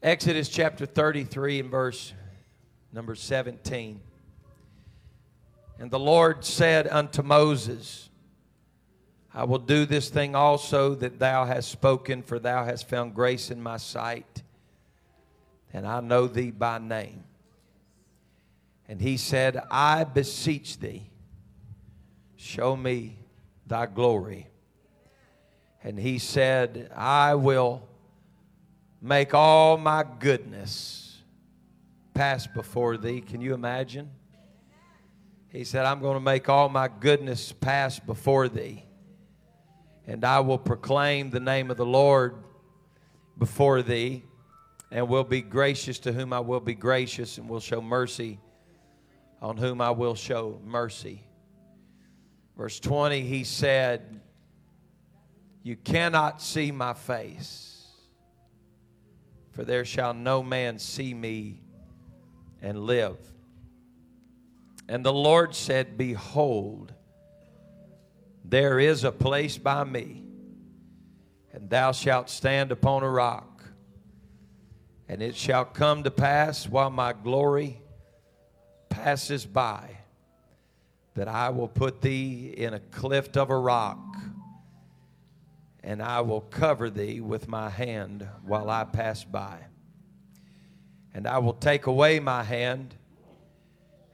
Exodus chapter 33 and verse number 17. And the Lord said unto Moses, I will do this thing also that thou hast spoken, for thou hast found grace in my sight, and I know thee by name. And he said, I beseech thee, show me thy glory. And he said, I will make all my goodness pass before thee. Can you imagine? He said, I'm going to make all my goodness pass before thee. And I will proclaim the name of the Lord before thee, and will be gracious to whom I will be gracious, and will show mercy on whom I will show mercy. Verse 20, he said, You cannot see my face, for there shall no man see me and live. And the Lord said, Behold, there is a place by me, and thou shalt stand upon a rock. And it shall come to pass while my glory passes by that I will put thee in a cleft of a rock, and I will cover thee with my hand while I pass by. And I will take away my hand,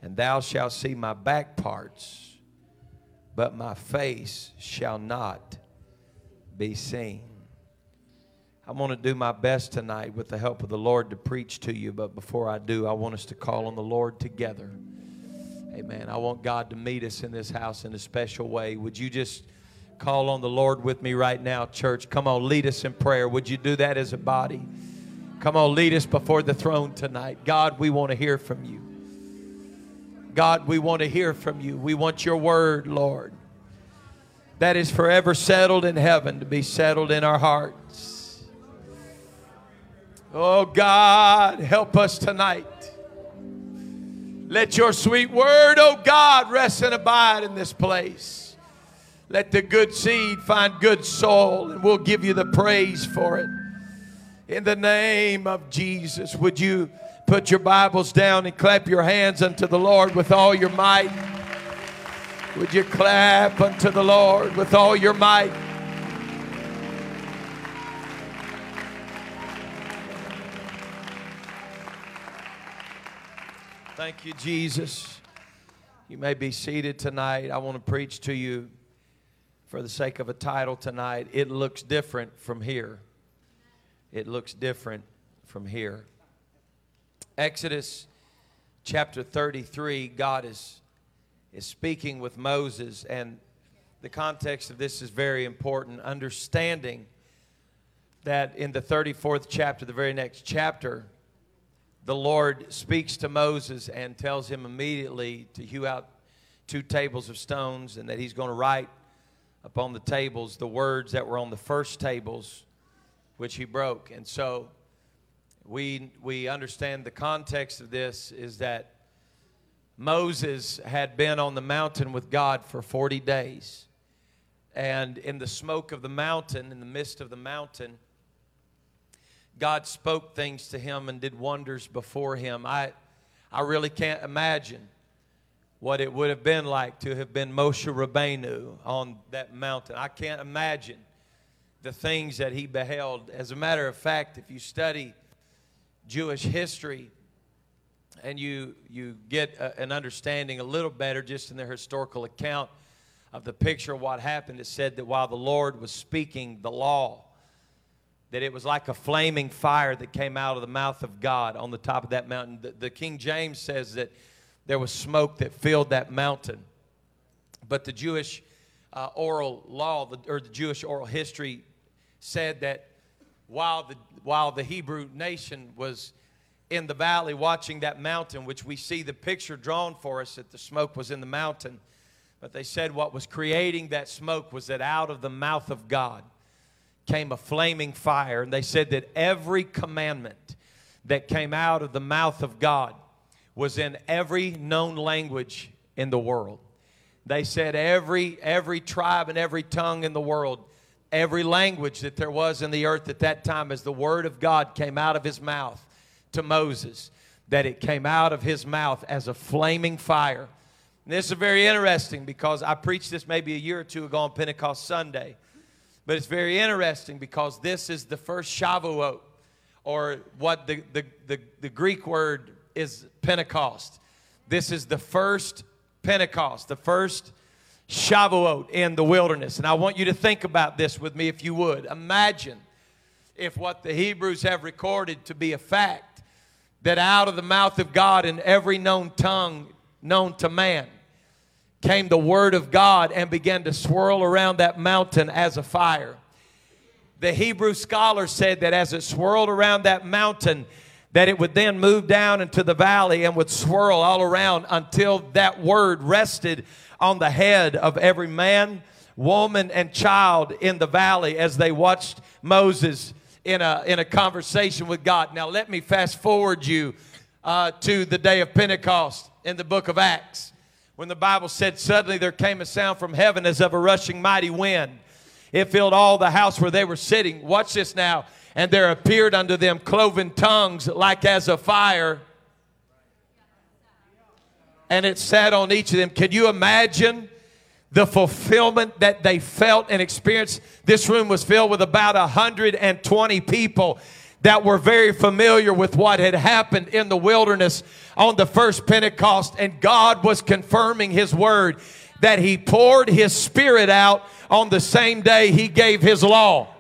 and thou shalt see my back parts, but my face shall not be seen. I'm going to do my best tonight with the help of the Lord to preach to you, but before I do, I want us to call on the Lord together. Amen. I want God to meet us in this house in a special way. Would you just call on the Lord with me right now, church? Come on, lead us in prayer. Would you do that as a body? Come on, lead us before the throne tonight. God, we want to hear from you. God, we want to hear from you. We want your word, Lord, that is forever settled in heaven to be settled in our hearts. Oh God, help us tonight. Let your sweet word, oh God, rest and abide in this place. Let the good seed find good soil, and we'll give you the praise for it. In the name of Jesus, would you put your Bibles down and clap your hands unto the Lord with all your might? Would you clap unto the Lord with all your might? Thank you, Jesus. You may be seated tonight. I want to preach to you for the sake of a title tonight. It looks different from here. It looks different from here. Exodus chapter 33, God is, is speaking with Moses, and the context of this is very important. Understanding that in the 34th chapter, the very next chapter, the Lord speaks to Moses and tells him immediately to hew out two tables of stones and that he's going to write upon the tables the words that were on the first tables which he broke. And so we, we understand the context of this is that Moses had been on the mountain with God for 40 days. And in the smoke of the mountain, in the midst of the mountain, God spoke things to him and did wonders before him. I, I really can't imagine what it would have been like to have been Moshe Rabbeinu on that mountain. I can't imagine the things that he beheld. As a matter of fact, if you study Jewish history and you, you get a, an understanding a little better just in their historical account of the picture of what happened, it said that while the Lord was speaking the law, that it was like a flaming fire that came out of the mouth of God on the top of that mountain. The, the, King James says that there was smoke that filled that mountain. But the Jewish uh, oral law, the, or the Jewish oral history, said that while the, while the Hebrew nation was in the valley watching that mountain, which we see the picture drawn for us that the smoke was in the mountain, but they said what was creating that smoke was that out of the mouth of God came a flaming fire. And they said that every commandment that came out of the mouth of God was in every known language in the world. They said every every tribe and every tongue in the world, every language that there was in the earth at that time as the word of God came out of his mouth to Moses, that it came out of his mouth as a flaming fire. And this is very interesting because I preached this maybe a year or two ago on Pentecost Sunday. But it's very interesting because this is the first Shavuot, or what the, the, the, the Greek word is Pentecost. This is the first Pentecost, the first Shavuot in the wilderness. And I want you to think about this with me if you would. Imagine if what the Hebrews have recorded to be a fact that out of the mouth of God in every known tongue known to man came the word of God and began to swirl around that mountain as a fire. The Hebrew scholar said that as it swirled around that mountain, that it would then move down into the valley and would swirl all around until that word rested on the head of every man, woman, and child in the valley as they watched Moses in a, in a conversation with God. Now, let me fast forward you uh, to the day of Pentecost in the book of Acts when the Bible said, Suddenly there came a sound from heaven as of a rushing mighty wind. It filled all the house where they were sitting. Watch this now and there appeared unto them cloven tongues like as a fire. And it sat on each of them. Can you imagine the fulfillment that they felt and experienced? This room was filled with about 120 people that were very familiar with what had happened in the wilderness on the first Pentecost. And God was confirming His word that He poured His Spirit out on the same day He gave His law.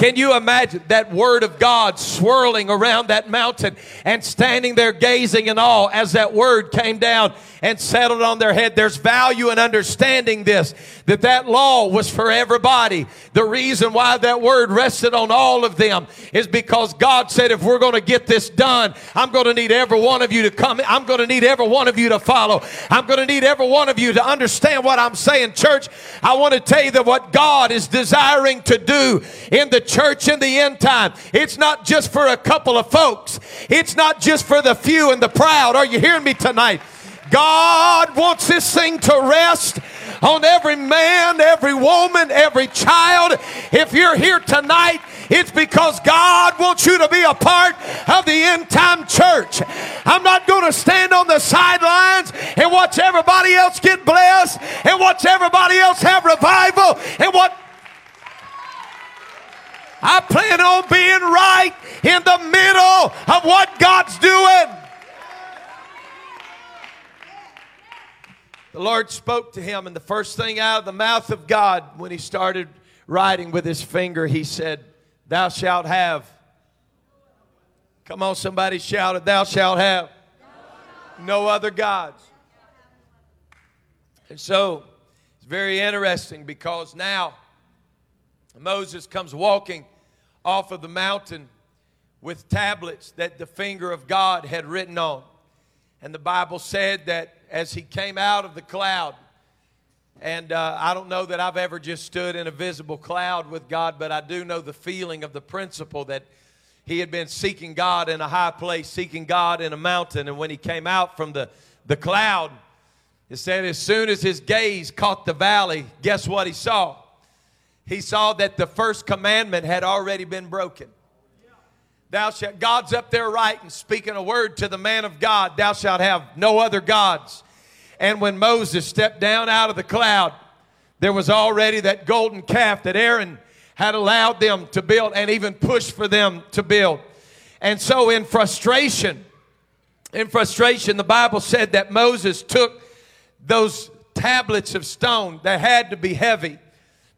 Can you imagine that word of God swirling around that mountain and standing there gazing in awe as that word came down and settled on their head? There's value in understanding this, that that law was for everybody. The reason why that word rested on all of them is because God said, if we're going to get this done, I'm going to need every one of you to come. I'm going to need every one of you to follow. I'm going to need every one of you to understand what I'm saying. Church, I want to tell you that what God is desiring to do in the church in the end time. It's not just for a couple of folks. It's not just for the few and the proud. Are you hearing me tonight? God wants this thing to rest on every man, every woman, every child. If you're here tonight, it's because God wants you to be a part of the end time church. I'm not going to stand on the sidelines and watch everybody else get blessed and watch everybody else have revival and what I plan on being right in the middle of what God's doing. The Lord spoke to him, and the first thing out of the mouth of God when he started writing with his finger, he said, Thou shalt have. Come on, somebody shouted, Thou shalt have no other gods. And so it's very interesting because now Moses comes walking off of the mountain with tablets that the finger of God had written on. And the Bible said that as he came out of the cloud, and uh, I don't know that I've ever just stood in a visible cloud with God, but I do know the feeling of the principle that he had been seeking God in a high place, seeking God in a mountain. And when he came out from the, the cloud, it said as soon as his gaze caught the valley, guess what he saw? He saw that the first commandment had already been broken. Thou shalt, God's up there writing, speaking a word to the man of God, thou shalt have no other gods. And when Moses stepped down out of the cloud, there was already that golden calf that Aaron had allowed them to build and even pushed for them to build. And so, in frustration, in frustration, the Bible said that Moses took those tablets of stone that had to be heavy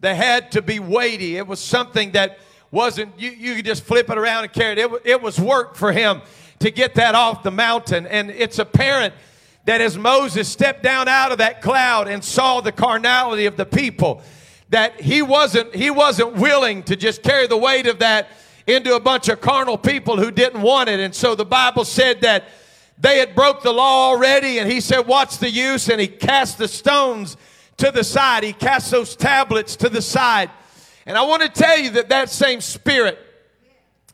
they had to be weighty. It was something that wasn't, you, you could just flip it around and carry it. it. It was work for him to get that off the mountain. And it's apparent that as Moses stepped down out of that cloud and saw the carnality of the people, that he wasn't, he wasn't willing to just carry the weight of that into a bunch of carnal people who didn't want it. And so the Bible said that they had broke the law already and he said, what's the use? And he cast the stones to the side. He cast those tablets to the side. And I want to tell you that that same spirit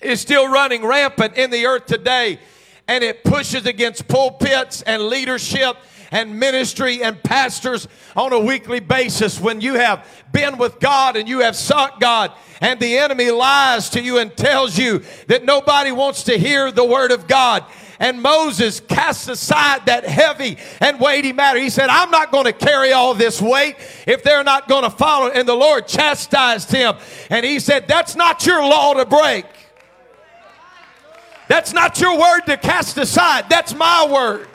is still running rampant in the earth today. And it pushes against pulpits and leadership and ministry and pastors on a weekly basis when you have been with God and you have sought God and the enemy lies to you and tells you that nobody wants to hear the word of God and Moses cast aside that heavy and weighty matter. He said, I'm not going to carry all this weight if they're not going to follow. And the Lord chastised him. And he said, That's not your law to break. That's not your word to cast aside. That's my word.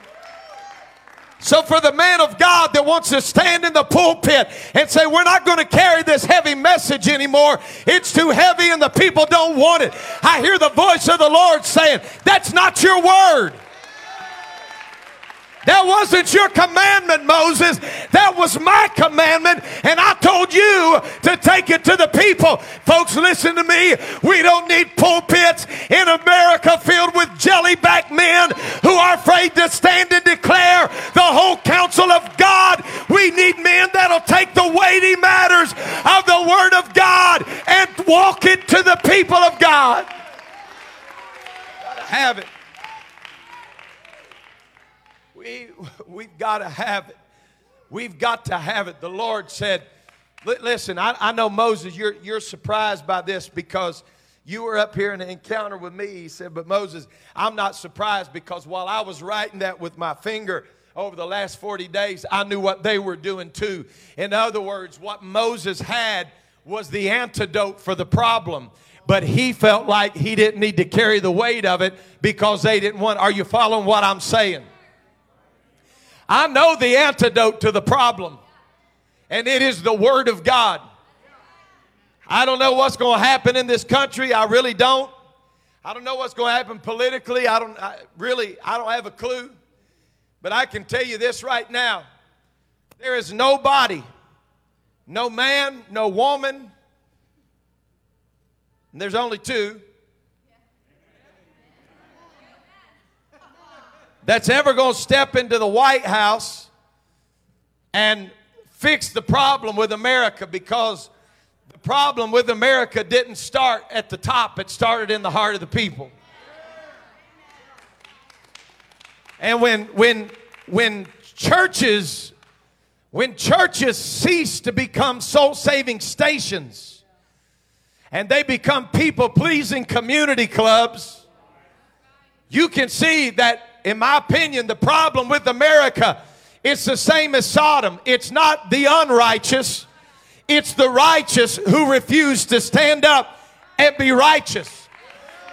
So, for the man of God that wants to stand in the pulpit and say, We're not going to carry this heavy message anymore, it's too heavy and the people don't want it. I hear the voice of the Lord saying, That's not your word. That wasn't your commandment, Moses. That was my commandment, and I told you to take it to the people. Folks, listen to me. We don't need pulpits in America filled with jellyback men who are afraid to stand and declare the whole counsel of God. We need men that'll take the weighty matters of the Word of God and walk it to the people of God. Have it. We, we've got to have it. We've got to have it. The Lord said, listen, I, I know Moses, you're, you're surprised by this because you were up here in an encounter with me. He said, but Moses, I'm not surprised because while I was writing that with my finger, over the last 40 days, I knew what they were doing too. In other words, what Moses had was the antidote for the problem. But he felt like he didn't need to carry the weight of it because they didn't want. Are you following what I'm saying? I know the antidote to the problem, and it is the Word of God. I don't know what's going to happen in this country. I really don't. I don't know what's going to happen politically. I don't I, really, I don't have a clue. But I can tell you this right now there is nobody, no man, no woman, and there's only two that's ever going to step into the White House and fix the problem with America because the problem with America didn't start at the top, it started in the heart of the people. And when when when churches when churches cease to become soul-saving stations and they become people-pleasing community clubs, you can see that in my opinion, the problem with America it's the same as Sodom. It's not the unrighteous, it's the righteous who refuse to stand up and be righteous.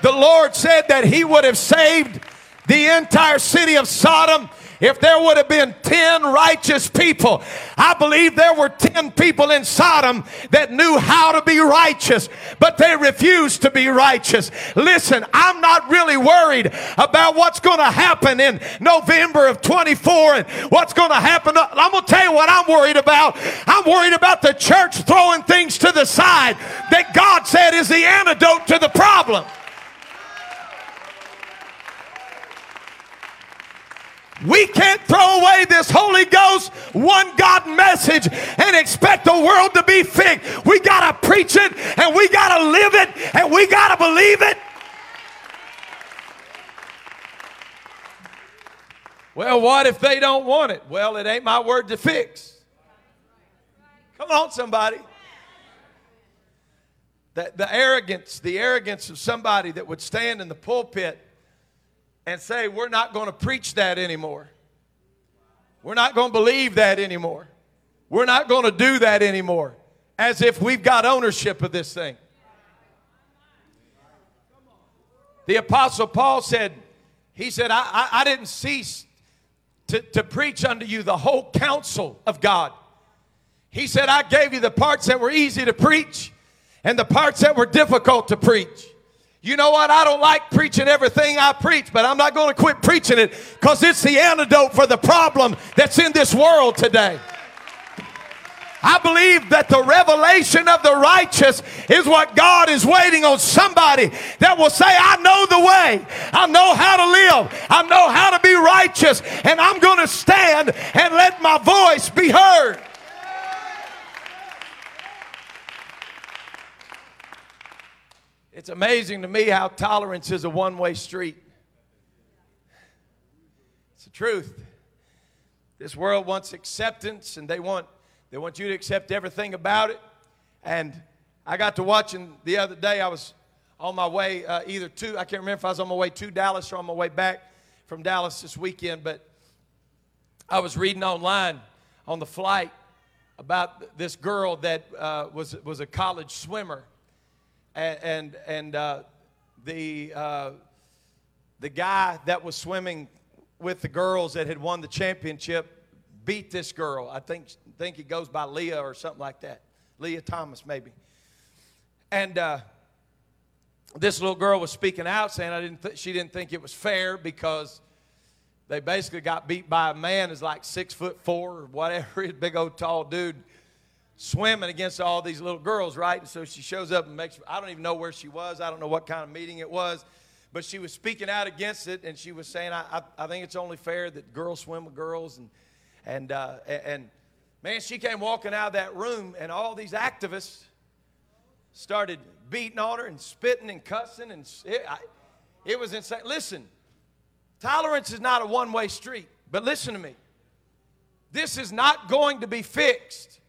The Lord said that He would have saved the entire city of Sodom if there would have been 10 righteous people, I believe there were 10 people in Sodom that knew how to be righteous, but they refused to be righteous. Listen, I'm not really worried about what's going to happen in November of 24 and what's going to happen. I'm going to tell you what I'm worried about. I'm worried about the church throwing things to the side that God said is the antidote to the problem. We can't throw away this Holy Ghost, one God message and expect the world to be fixed. We got to preach it and we got to live it and we got to believe it. Well, what if they don't want it? Well, it ain't my word to fix. Come on, somebody. The, the arrogance, the arrogance of somebody that would stand in the pulpit and say, We're not going to preach that anymore. We're not going to believe that anymore. We're not going to do that anymore. As if we've got ownership of this thing. The Apostle Paul said, He said, I, I, I didn't cease to, to preach unto you the whole counsel of God. He said, I gave you the parts that were easy to preach and the parts that were difficult to preach. You know what? I don't like preaching everything I preach, but I'm not going to quit preaching it because it's the antidote for the problem that's in this world today. I believe that the revelation of the righteous is what God is waiting on somebody that will say, I know the way. I know how to live. I know how to be righteous. And I'm going to stand and let my voice be heard. It's amazing to me how tolerance is a one way street. It's the truth. This world wants acceptance and they want, they want you to accept everything about it. And I got to watching the other day, I was on my way uh, either to, I can't remember if I was on my way to Dallas or on my way back from Dallas this weekend, but I was reading online on the flight about this girl that uh, was, was a college swimmer. And, and, and uh, the, uh, the guy that was swimming with the girls that had won the championship beat this girl. I think, think it goes by Lia or something like that. Lia Thomas, maybe. And uh, this little girl was speaking out, saying I didn't th- she didn't think it was fair because they basically got beat by a man who's like six foot four or whatever, big old tall dude swimming against all these little girls, right? And so she shows up and makes, I don't even know where she was. I don't know what kind of meeting it was but she was speaking out against it, and she was saying, I, I, I think it's only fair that girls swim with girls. And, and, uh, and man, she came walking out of that room, and all these activists started beating on her and spitting and cussing, and it, I, it was insane. Listen, tolerance is not a one way street, but listen to me. This is not going to be fixed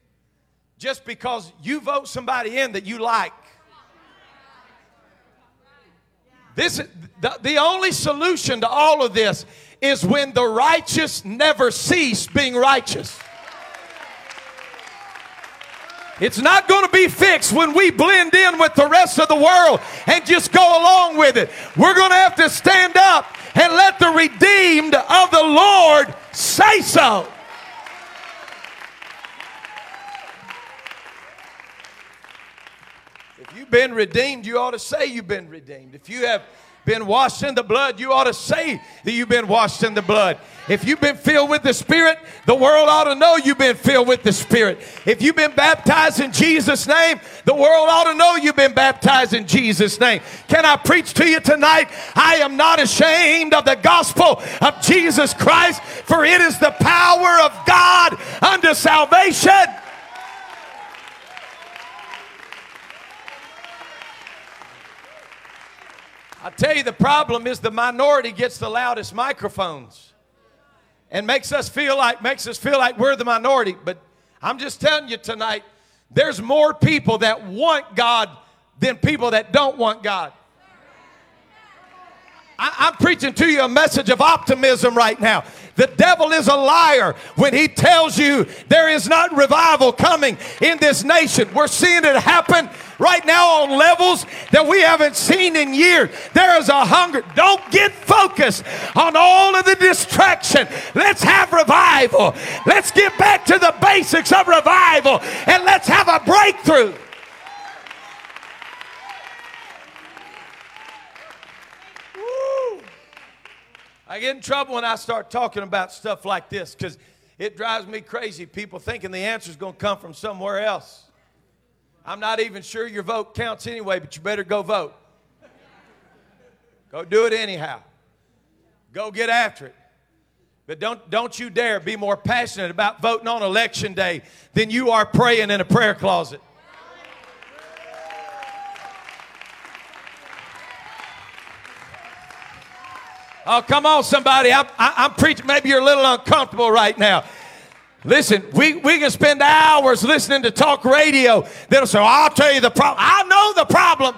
just because you vote somebody in that you like. This is the, the only solution to all of this is when the righteous never cease being righteous. It's not going to be fixed when we blend in with the rest of the world and just go along with it. We're going to have to stand up and let the redeemed of the Lord say so. Been redeemed, you ought to say you've been redeemed. If you have been washed in the blood, you ought to say that you've been washed in the blood. If you've been filled with the Spirit, the world ought to know you've been filled with the Spirit. If you've been baptized in Jesus' name, the world ought to know you've been baptized in Jesus' name. Can I preach to you tonight? I am not ashamed of the gospel of Jesus Christ, for it is the power of God unto salvation. I tell you, the problem is the minority gets the loudest microphones and makes us feel like makes us feel like we're the minority. But I'm just telling you tonight, there's more people that want God than people that don't want God. I, am preaching to you a message of optimism right now. The devil is a liar when he tells you there is not revival coming in this nation. We're seeing it happen right now on levels that we haven't seen in years. There is a hunger. Don't get focused on all of the distraction. Let's have revival. Let's get back to the basics of revival and let's have a breakthrough. I get in trouble when I start talking about stuff like this because it drives me crazy. People thinking the answer is going to come from somewhere else. I'm not even sure your vote counts anyway, but you better go vote. Go do it anyhow. Go get after it. But don't, don't you dare be more passionate about voting on election day than you are praying in a prayer closet. Oh, come on, somebody. I'm, I, am preaching. Maybe you're a little uncomfortable right now. Listen, we, we can spend hours listening to talk radio. They'll say, I'll tell you the problem. I know the problem,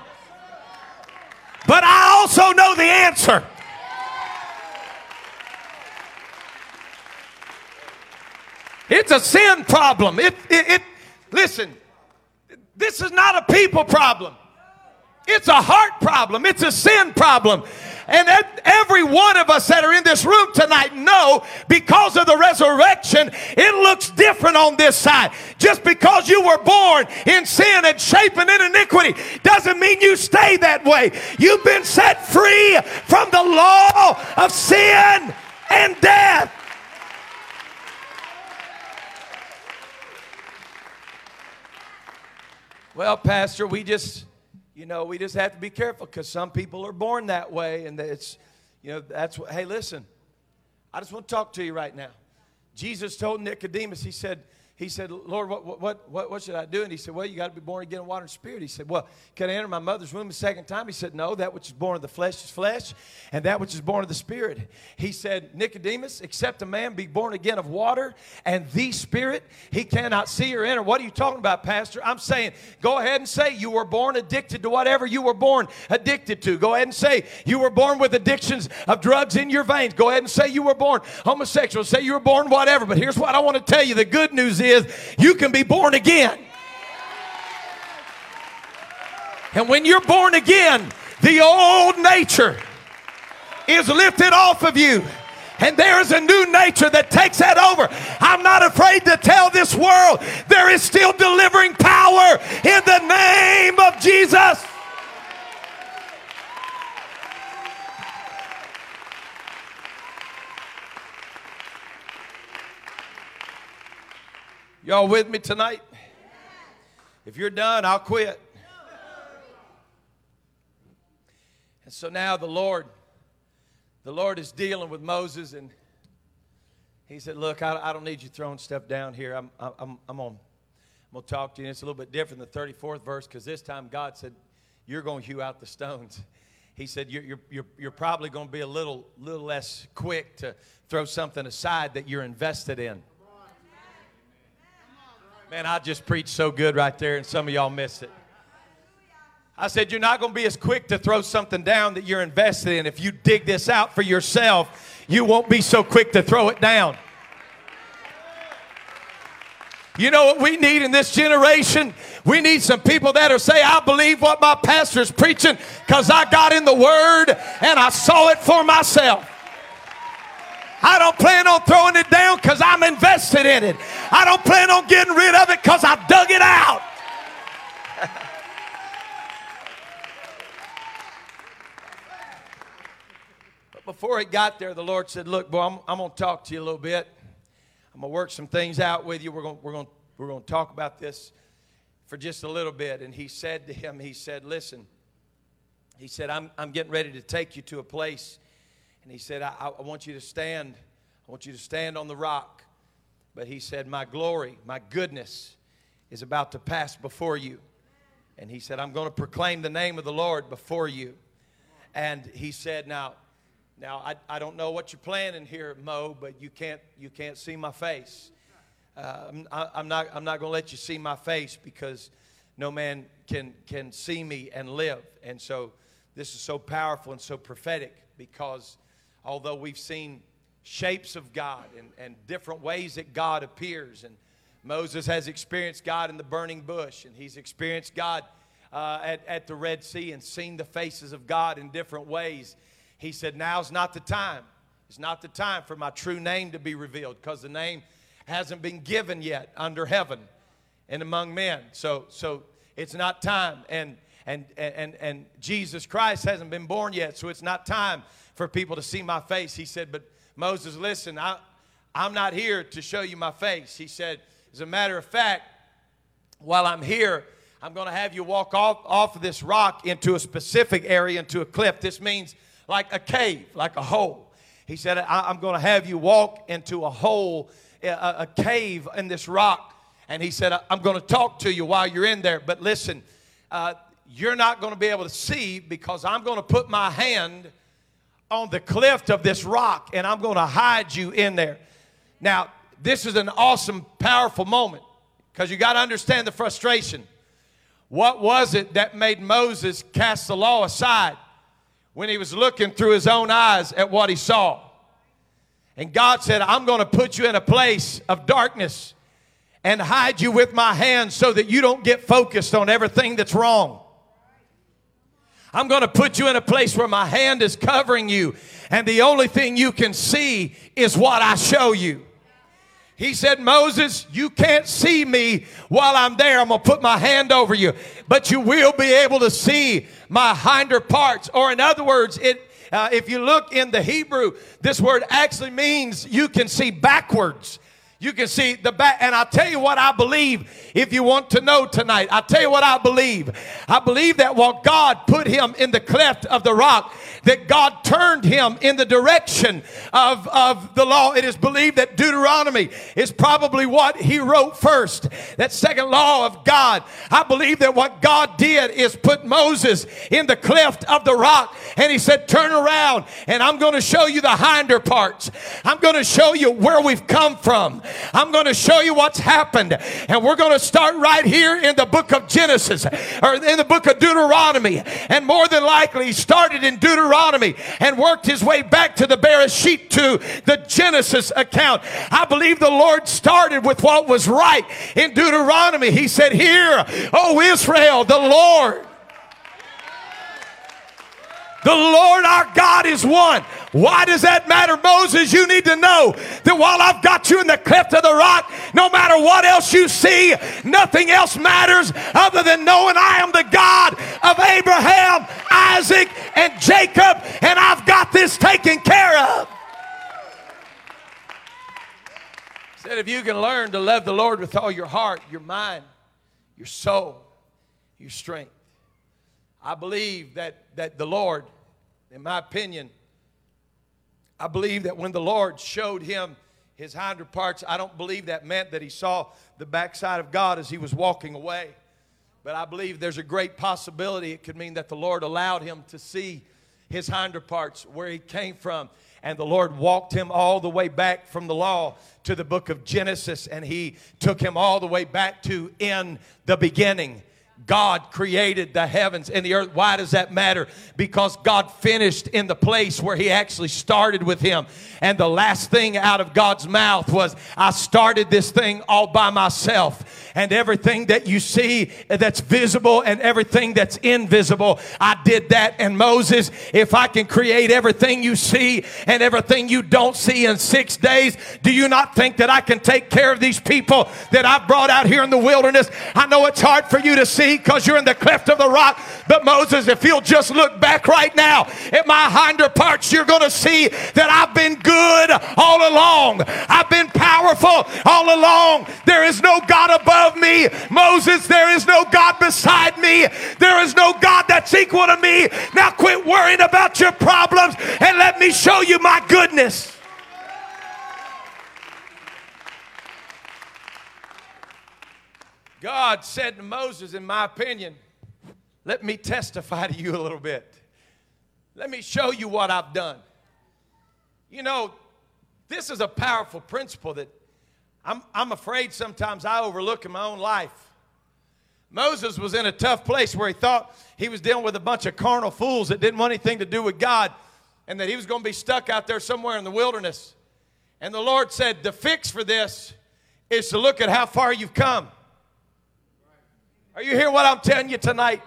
but I also know the answer. It's a sin problem. It, it, it, listen, this is not a people problem. It's a heart problem. It's a sin problem. And every one of us that are in this room tonight know because of the resurrection, it looks different on this side. Just because you were born in sin and shapen in iniquity doesn't mean you stay that way. You've been set free from the law of sin and death. Well, Pastor, we just you know, we just have to be careful because some people are born that way, and it's, you know, that's what. Hey, listen, I just want to talk to you right now. Jesus told Nicodemus, he said, he said, Lord, what, what, what, what should I do? And he said, Well, you got to be born again in water and spirit. He said, Well, can I enter my mother's womb a second time? He said, No, that which is born of the flesh is flesh, and that which is born of the spirit. He said, Nicodemus, except a man be born again of water and the spirit, he cannot see or enter. What are you talking about, Pastor? I'm saying, go ahead and say you were born addicted to whatever you were born addicted to. Go ahead and say you were born with addictions of drugs in your veins. Go ahead and say you were born homosexual. Say you were born whatever. But here's what I want to tell you the good news is you can be born again. And when you're born again, the old nature is lifted off of you. And there is a new nature that takes that over. I'm not afraid to tell this world there is still delivering power in the name of Jesus. Y'all with me tonight? If you're done, I'll quit. And so now the Lord, the Lord is dealing with Moses, and he said, "Look, I, I don't need you throwing stuff down here. I'm, I'm, I'm on." I'm going to talk to you. And it's a little bit different than the 34th verse because this time God said, You're going to hew out the stones. He said, You're, you're, you're, probably going to be a little, little less quick to throw something aside that you're invested in. Man, I just preached so good right there, and some of y'all missed it. I said, You're not going to be as quick to throw something down that you're invested in. If you dig this out for yourself, you won't be so quick to throw it down. You know what we need in this generation? We need some people that are say, I believe what my pastor's preaching because I got in the word and I saw it for myself. I don't plan on throwing it down because I'm invested in it. I don't plan on getting rid of it because I dug it out. but before it got there, the Lord said, Look, boy, I'm, I'm going to talk to you a little bit. I'm going to work some things out with you. We're going we're going we're to talk about this for just a little bit. And he said to him, He said, Listen, he said, I'm, I'm getting ready to take you to a place and he said, I, I want you to stand. I want you to stand on the rock. But he said, My glory, my goodness is about to pass before you. And he said, I'm going to proclaim the name of the Lord before you. And he said, Now, now I, I don't know what you're planning here, Mo, but you can't you can't see my face. Uh, I'm, I, I'm not I'm not going to let you see my face because no man can can see me and live. And so this is so powerful and so prophetic because although we've seen shapes of God and, and different ways that God appears. And Moses has experienced God in the burning bush, and he's experienced God uh, at, at the Red Sea and seen the faces of God in different ways. He said, Now's not the time. It's not the time for my true name to be revealed because the name hasn't been given yet under heaven and among men. So, so it's not time. And, and, and, and Jesus Christ hasn't been born yet, so it's not time for people to see my face. He said, But Moses, listen, I, I'm not here to show you my face. He said, As a matter of fact, while I'm here, I'm going to have you walk off, off of this rock into a specific area, into a cliff. This means like a cave, like a hole. He said, I'm going to have you walk into a hole, a, a cave in this rock. And he said, I'm going to talk to you while you're in there. But listen, uh, you're not going to be able to see because I'm going to put my hand on the cliff of this rock and I'm going to hide you in there. Now, this is an awesome, powerful moment because you got to understand the frustration. What was it that made Moses cast the law aside when he was looking through his own eyes at what he saw? And God said, I'm going to put you in a place of darkness and hide you with my hand so that you don't get focused on everything that's wrong. I'm going to put you in a place where my hand is covering you, and the only thing you can see is what I show you. He said, Moses, you can't see me while I'm there. I'm going to put my hand over you, but you will be able to see my hinder parts. Or, in other words, it, uh, if you look in the Hebrew, this word actually means you can see backwards. You can see the back. And I'll tell you what I believe if you want to know tonight. I'll tell you what I believe. I believe that while God put him in the cleft of the rock, that God turned him in the direction of, of the law. It is believed that Deuteronomy is probably what he wrote first. That second law of God. I believe that what God did is put Moses in the cleft of the rock and he said, turn around and I'm going to show you the hinder parts. I'm going to show you where we've come from. I'm going to show you what's happened. And we're going to start right here in the book of Genesis or in the book of Deuteronomy. And more than likely, he started in Deuteronomy and worked his way back to the Bereshit to the Genesis account. I believe the Lord started with what was right in Deuteronomy. He said, Hear, O Israel, the Lord the Lord our God is one. Why does that matter, Moses? You need to know that while I've got you in the cleft of the rock, no matter what else you see, nothing else matters other than knowing I am the God of Abraham, Isaac, and Jacob, and I've got this taken care of. Said if you can learn to love the Lord with all your heart, your mind, your soul, your strength. I believe that, that the Lord in my opinion, I believe that when the Lord showed him his hinder parts, I don't believe that meant that he saw the backside of God as he was walking away. But I believe there's a great possibility it could mean that the Lord allowed him to see his hinder parts, where he came from. And the Lord walked him all the way back from the law to the book of Genesis, and he took him all the way back to in the beginning. God created the heavens and the earth. Why does that matter? Because God finished in the place where He actually started with Him. And the last thing out of God's mouth was, I started this thing all by myself. And everything that you see that's visible and everything that's invisible, I did that. And Moses, if I can create everything you see and everything you don't see in six days, do you not think that I can take care of these people that I've brought out here in the wilderness? I know it's hard for you to see because you're in the cleft of the rock. But Moses, if you'll just look back right now at my hinder parts, you're going to see that I've been good all along. I've been powerful all along. There is no God above me. Moses, there is no God beside me. There is no God that's equal to me. Now quit worrying about your problems and let me show you my goodness. God said to Moses, in my opinion, let me testify to you a little bit. Let me show you what I've done. You know, this is a powerful principle that I'm, I'm afraid sometimes I overlook in my own life. Moses was in a tough place where he thought he was dealing with a bunch of carnal fools that didn't want anything to do with God and that he was going to be stuck out there somewhere in the wilderness. And the Lord said, The fix for this is to look at how far you've come. Are you hearing what I'm telling you tonight?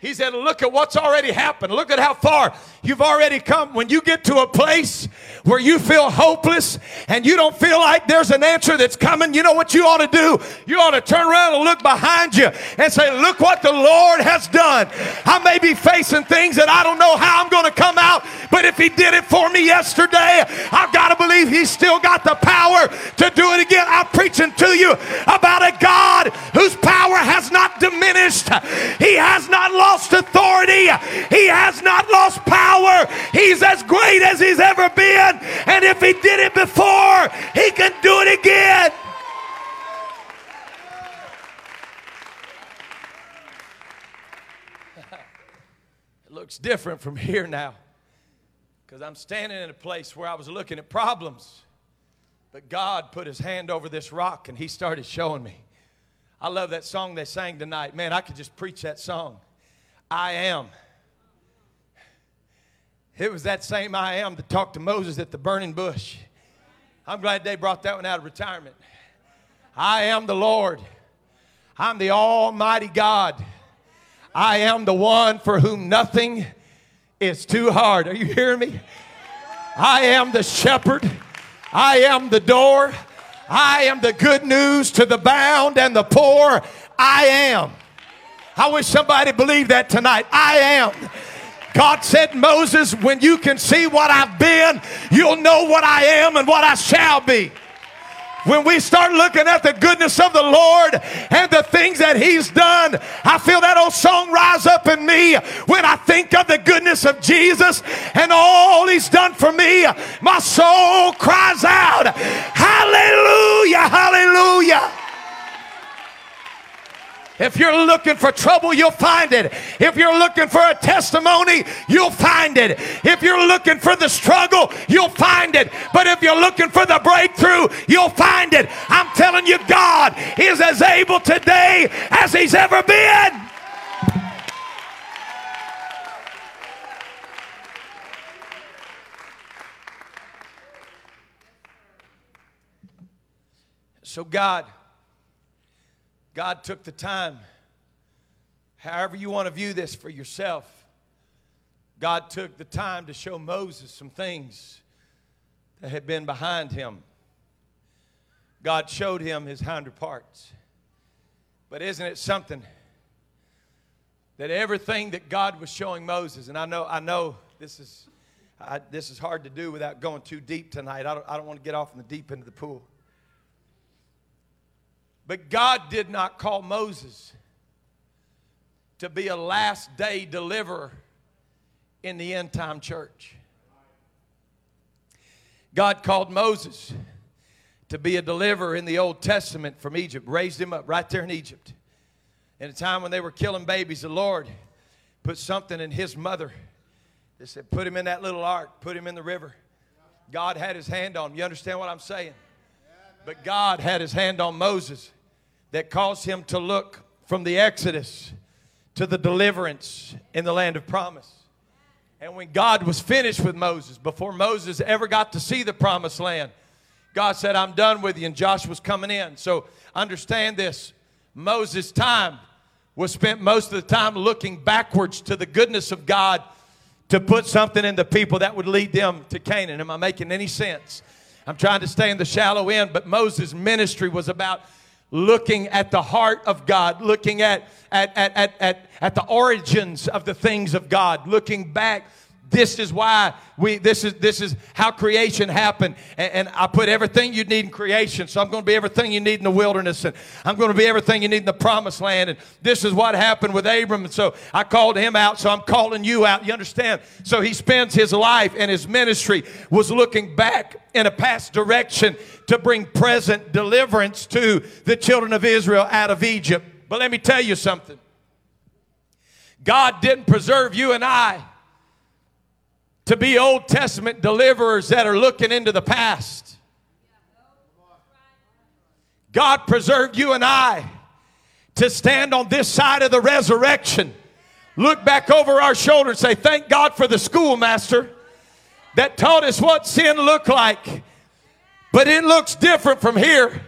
He said, Look at what's already happened. Look at how far you've already come. When you get to a place where you feel hopeless and you don't feel like there's an answer that's coming, you know what you ought to do? You ought to turn around and look behind you and say, Look what the Lord has done. I may be facing things that I don't know how I'm going to come out, but if He did it for me yesterday, I've got to believe He's still got the power to do it again. I'm preaching to you about a God whose power has not diminished, He has not lost authority. He has not lost power. He's as great as he's ever been. And if he did it before, he can do it again. it looks different from here now because I'm standing in a place where I was looking at problems. But God put his hand over this rock and he started showing me. I love that song they sang tonight. Man, I could just preach that song. I am. It was that same I am that talked to Moses at the burning bush. I'm glad they brought that one out of retirement. I am the Lord. I'm the Almighty God. I am the one for whom nothing is too hard. Are you hearing me? I am the shepherd. I am the door. I am the good news to the bound and the poor. I am. I wish somebody believed that tonight. I am. God said, Moses, when you can see what I've been, you'll know what I am and what I shall be. When we start looking at the goodness of the Lord and the things that He's done, I feel that old song rise up in me when I think of the goodness of Jesus and all He's done for me. My soul cries out, Hallelujah, Hallelujah. If you're looking for trouble, you'll find it. If you're looking for a testimony, you'll find it. If you're looking for the struggle, you'll find it. But if you're looking for the breakthrough, you'll find it. I'm telling you, God is as able today as He's ever been. So, God God took the time, however you want to view this for yourself, God took the time to show Moses some things that had been behind him. God showed him his hinder parts. But isn't it something that everything that God was showing Moses, and I know, I know this is, I, this is hard to do without going too deep tonight. I don't, I don't want to get off in the deep end of the pool. But God did not call Moses to be a last day deliverer in the end time church. God called Moses to be a deliverer in the Old Testament from Egypt, raised him up right there in Egypt. In a time when they were killing babies, the Lord put something in his mother. They said, Put him in that little ark, put him in the river. God had his hand on him. You understand what I'm saying? But God had his hand on Moses that caused him to look from the Exodus to the deliverance in the land of promise. And when God was finished with Moses, before Moses ever got to see the promised land, God said, I'm done with you, and Joshua's coming in. So understand this Moses' time was spent most of the time looking backwards to the goodness of God to put something in the people that would lead them to Canaan. Am I making any sense? I'm trying to stay in the shallow end, but Moses' ministry was about looking at the heart of God, looking at, at, at, at, at, at the origins of the things of God, looking back this is why we this is this is how creation happened. And, and, i put everything you need in creation so i'm going to be everything you need in the wilderness and i'm going to be everything you need in the promised land and this is what happened with abram and so i called him out so i'm calling you out you understand? So he spends his life and his ministry was looking back in a past direction to bring present deliverance to the children of israel out of egypt but let me tell you something god didn't preserve you and i to be Old Testament deliverers that are looking into the past. God preserved you and I to stand on this side of the resurrection, look back over our shoulder and say, Thank God for the schoolmaster that taught us what sin looked like. But it looks different from here.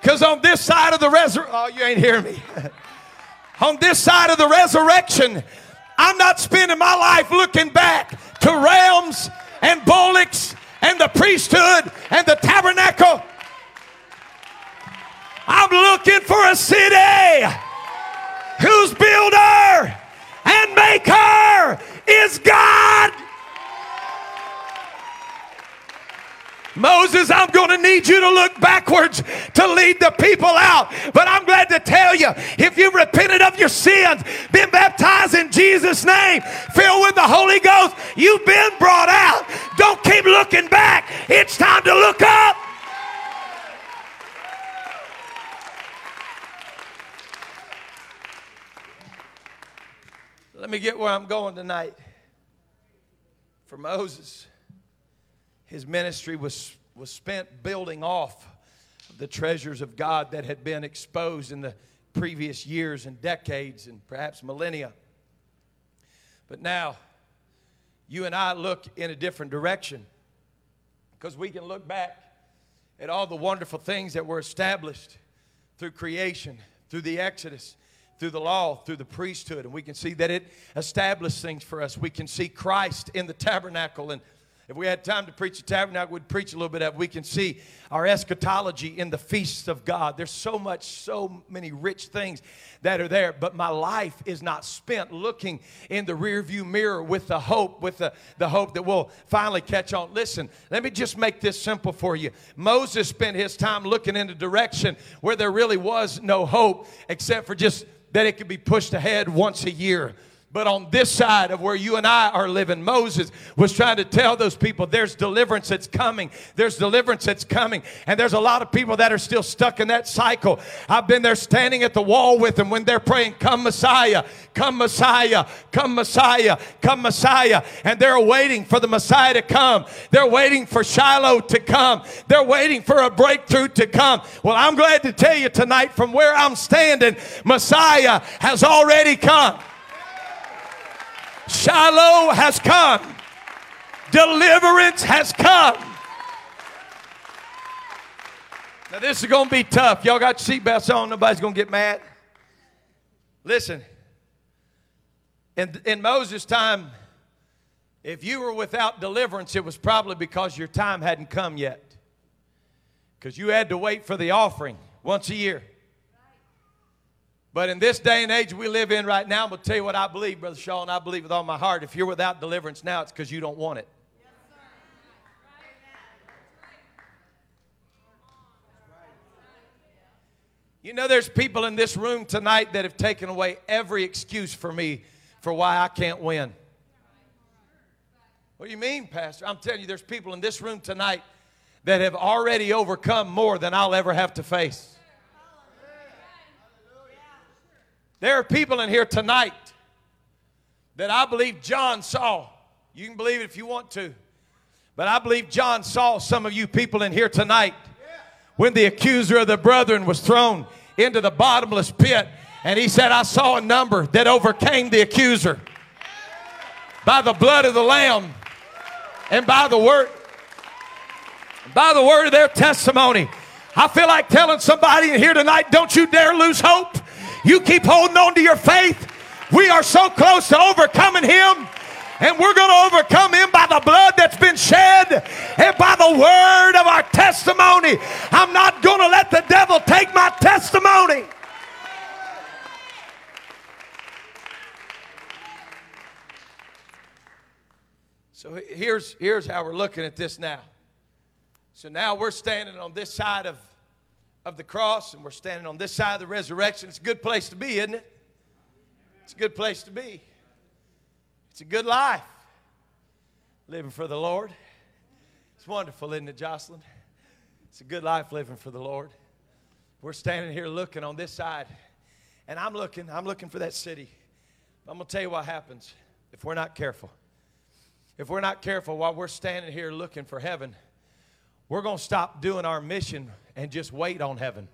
Because on this side of the resurrection, oh, you ain't hearing me. on this side of the resurrection, I'm not spending my life looking back to realms and bullocks and the priesthood and the tabernacle. I'm looking for a city whose builder and maker is God. Moses, I'm going to need you to look backwards to lead the people out. But I'm glad to tell you, if you've repented of your sins, been baptized in Jesus' name, filled with the Holy Ghost, you've been brought out. Don't keep looking back. It's time to look up. Let me get where I'm going tonight. For Moses his ministry was, was spent building off the treasures of God that had been exposed in the previous years and decades and perhaps millennia. But now, you and I look in a different direction because we can look back at all the wonderful things that were established through creation, through the Exodus, through the law, through the priesthood, and we can see that it established things for us. We can see Christ in the tabernacle and If we had time to preach the tabernacle, we'd preach a little bit of. We can see our eschatology in the feasts of God. There's so much, so many rich things that are there. But my life is not spent looking in the rearview mirror with the hope, with the, the hope that we'll finally catch on. Listen, let me just make this simple for you. Moses spent his time looking in the direction where there really was no hope except for just that it could be pushed ahead once a year. But on this side of where you and I are living, Moses was trying to tell those people there's deliverance that's coming. There's deliverance that's coming. And there's a lot of people that are still stuck in that cycle. I've been there standing at the wall with them when they're praying, Come Messiah, come Messiah, come Messiah, come Messiah. And they're waiting for the Messiah to come. They're waiting for Shiloh to come. They're waiting for a breakthrough to come. Well, I'm glad to tell you tonight from where I'm standing, Messiah has already come. Shiloh has come. Deliverance has come. Now, this is going to be tough. Y'all got seatbelts on. Nobody's going to get mad. Listen, in, in Moses' time, if you were without deliverance, it was probably because your time hadn't come yet. Because you had to wait for the offering once a year. But in this day and age we live in right now, I'm going to tell you what I believe, Brother Shaw, and I believe with all my heart. If you're without deliverance now, it's because you don't want it. You know, there's people in this room tonight that have taken away every excuse for me for why I can't win. What do you mean, Pastor? I'm telling you, there's people in this room tonight that have already overcome more than I'll ever have to face. There are people in here tonight that I believe John saw. You can believe it if you want to. But I believe John saw some of you people in here tonight when the accuser of the brethren was thrown into the bottomless pit. And he said, I saw a number that overcame the accuser by the blood of the Lamb and by the word, by the word of their testimony. I feel like telling somebody in here tonight, don't you dare lose hope. You keep holding on to your faith. We are so close to overcoming him. And we're going to overcome him by the blood that's been shed and by the word of our testimony. I'm not going to let the devil take my testimony. So here's, here's how we're looking at this now. So now we're standing on this side of of the cross and we're standing on this side of the resurrection. It's a good place to be, isn't it? It's a good place to be. It's a good life living for the Lord. It's wonderful, isn't it, Jocelyn? It's a good life living for the Lord. We're standing here looking on this side, and I'm looking, I'm looking for that city. I'm going to tell you what happens if we're not careful. If we're not careful while we're standing here looking for heaven, we're going to stop doing our mission and just wait on heaven.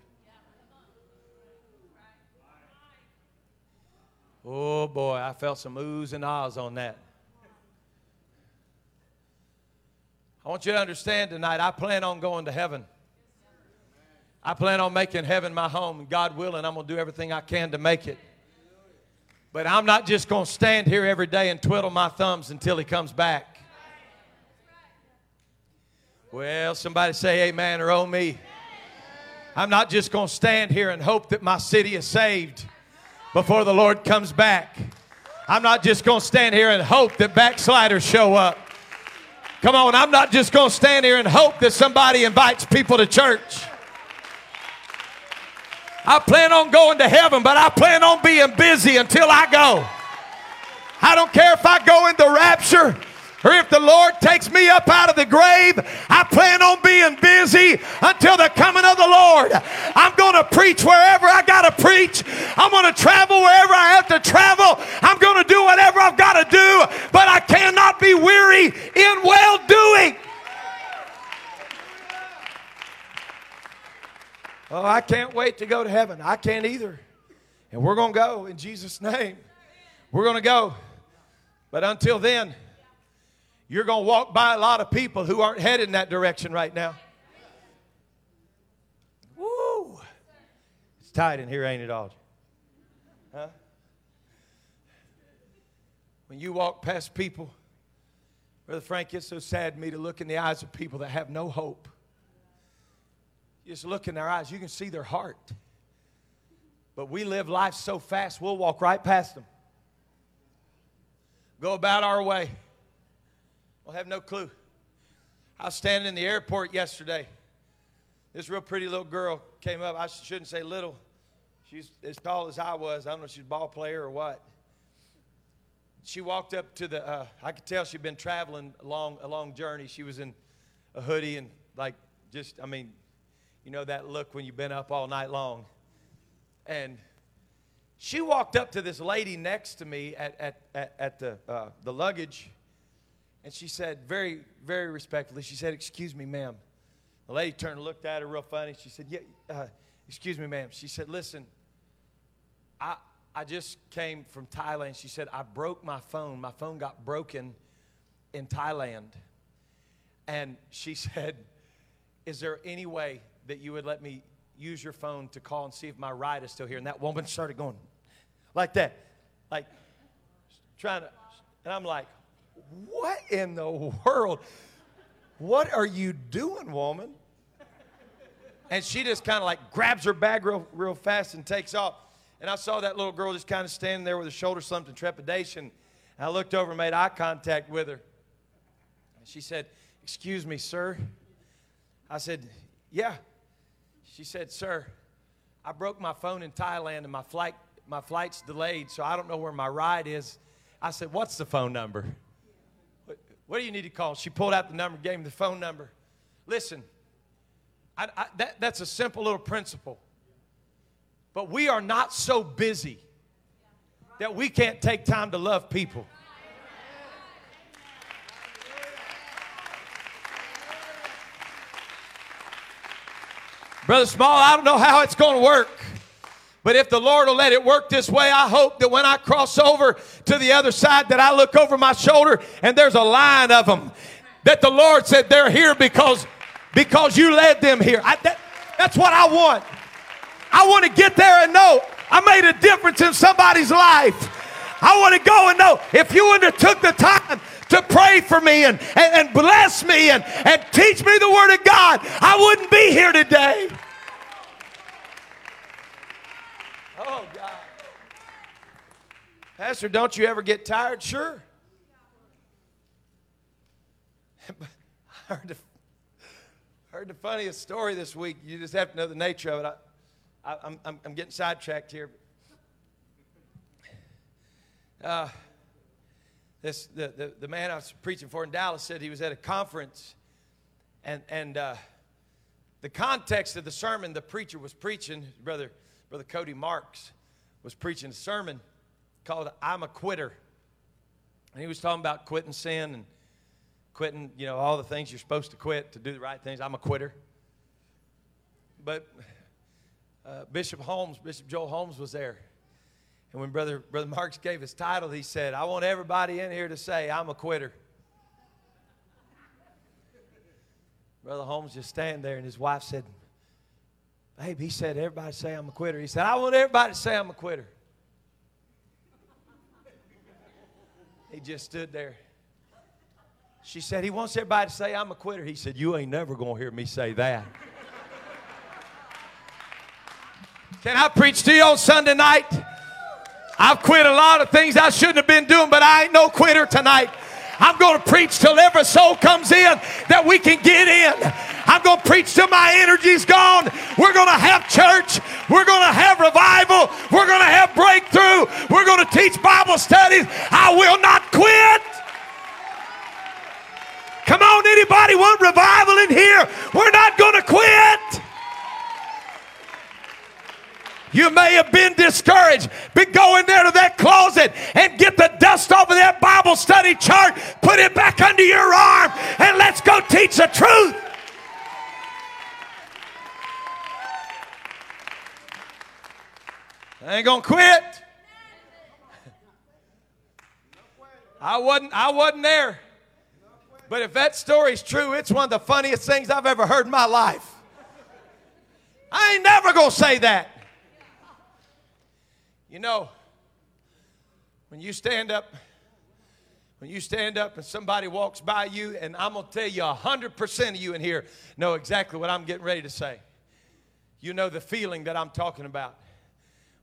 Oh boy, I felt some oohs and ahs on that. I want you to understand tonight, I plan on going to heaven. I plan on making heaven my home, God willing, I'm going to do everything I can to make it. But I'm not just going to stand here every day and twiddle my thumbs until He comes back. Well, somebody say amen or oh me. I'm not just going to stand here and hope that my city is saved before the Lord comes back. I'm not just going to stand here and hope that backsliders show up. Come on, I'm not just going to stand here and hope that somebody invites people to church. I plan on going to heaven, but I plan on being busy until I go. I don't care if I go in the rapture or if the Lord takes me up out of the grave, I plan on being busy until the coming of the Lord. I'm going to preach wherever I got to preach. I'm going to travel wherever I have to travel. I'm going to do whatever I've got to do, but I cannot be weary in well doing. Oh, I can't wait to go to heaven. I can't either. And we're going to go in Jesus' name. We're going to go. But until then, you're going to walk by a lot of people who aren't headed in that direction right now. Woo! It's tight in here, ain't it, all? Huh? When you walk past people, Brother Frank, it's so sad to me to look in the eyes of people that have no hope. Just look in their eyes, you can see their heart. But we live life so fast, we'll walk right past them. Go about our way. Have no clue. I was standing in the airport yesterday. This real pretty little girl came up. I shouldn't say little. She's as tall as I was. I don't know if she's a ball player or what. She walked up to the, uh, I could tell she'd been traveling a long, a long journey. She was in a hoodie and like just, I mean, you know that look when you've been up all night long. And she walked up to this lady next to me at, at, at, at the, uh, the luggage and she said, very, very respectfully, she said, Excuse me, ma'am. The lady turned and looked at her real funny. She said, Yeah, uh, excuse me, ma'am. She said, Listen, I, I just came from Thailand. She said, I broke my phone. My phone got broken in Thailand. And she said, Is there any way that you would let me use your phone to call and see if my ride is still here? And that woman started going like that, like trying to. And I'm like, What in the world? What are you doing, woman? And she just kind of like grabs her bag real, real fast and takes off. And I saw that little girl just kind of standing there with her shoulder slumped in trepidation. And I looked over and made eye contact with her. And She said, Excuse me, sir. I said, Yeah. She said, Sir, I broke my phone in Thailand and my flight my flight's delayed, so I don't know where my ride is. I said, What's the phone number? What, do you need to call? She pulled out the number, gave me the phone number. Listen, I, I, that, that's a simple little principle. But we are not so busy that we can't take time to love people. Brother Small, I don't know how it's going to work. But if the Lord will let it work this way, I hope that when I cross over to the other side that I look over my shoulder and there's a line of them that the Lord said they're here because because you led them here. I, that, that's what I want. I want to get there and know I made a difference in somebody's life. I want to go and know if you undertook the time to pray for me and, and, and bless me and, and teach me the Word of God, I wouldn't be here today. Oh, God. Pastor, don't you ever get tired? Sure. I heard the, heard the funniest story this week. You just have to know the nature of it. I, am I'm, I'm getting sidetracked here. Uh, this, the, the, the man I was preaching for in Dallas said he was at a conference, and, and uh, the context of the sermon the preacher was preaching, brother, brother Cody Marks was preaching a sermon called I'm a Quitter. And he was talking about quitting sin and quitting, you know, all the things you're supposed to quit to do the right things. I'm a quitter. But uh, Bishop Holmes, Bishop Joel Holmes was there. And when Brother, Brother Marks gave his title, he said, I want everybody in here to say, I'm a quitter. Brother Holmes just stand there, and his wife said, Babe, he said, everybody say I'm a quitter. He said, I want everybody to say I'm a quitter. He just stood there. She said, He wants everybody to say I'm a quitter. He said, You ain't never going to hear me say that. Can I preach to you on Sunday night? I've quit a lot of things I shouldn't have been doing, but I ain't no quitter tonight. I'm going to preach till every soul comes in that we can get in. I'm going to preach till my energy's gone. We're going to have church. We're going to have revival. We're going to have breakthrough. We're going to teach Bible studies. I will not quit. Come on, anybody want revival in here? We're not going to quit. You may have been discouraged, but go in there to that closet and get the dust off of that Bible study chart, put it back under your arm, and let's go teach the truth. I ain't gonna quit. I wasn't, I wasn't there. But if that story's true, it's one of the funniest things I've ever heard in my life. I ain't never gonna say that. You know, when you stand up When you stand up and somebody walks by you, and I'm going to tell you 100% of you in here know exactly what I'm getting ready to say. You know the feeling that I'm talking about.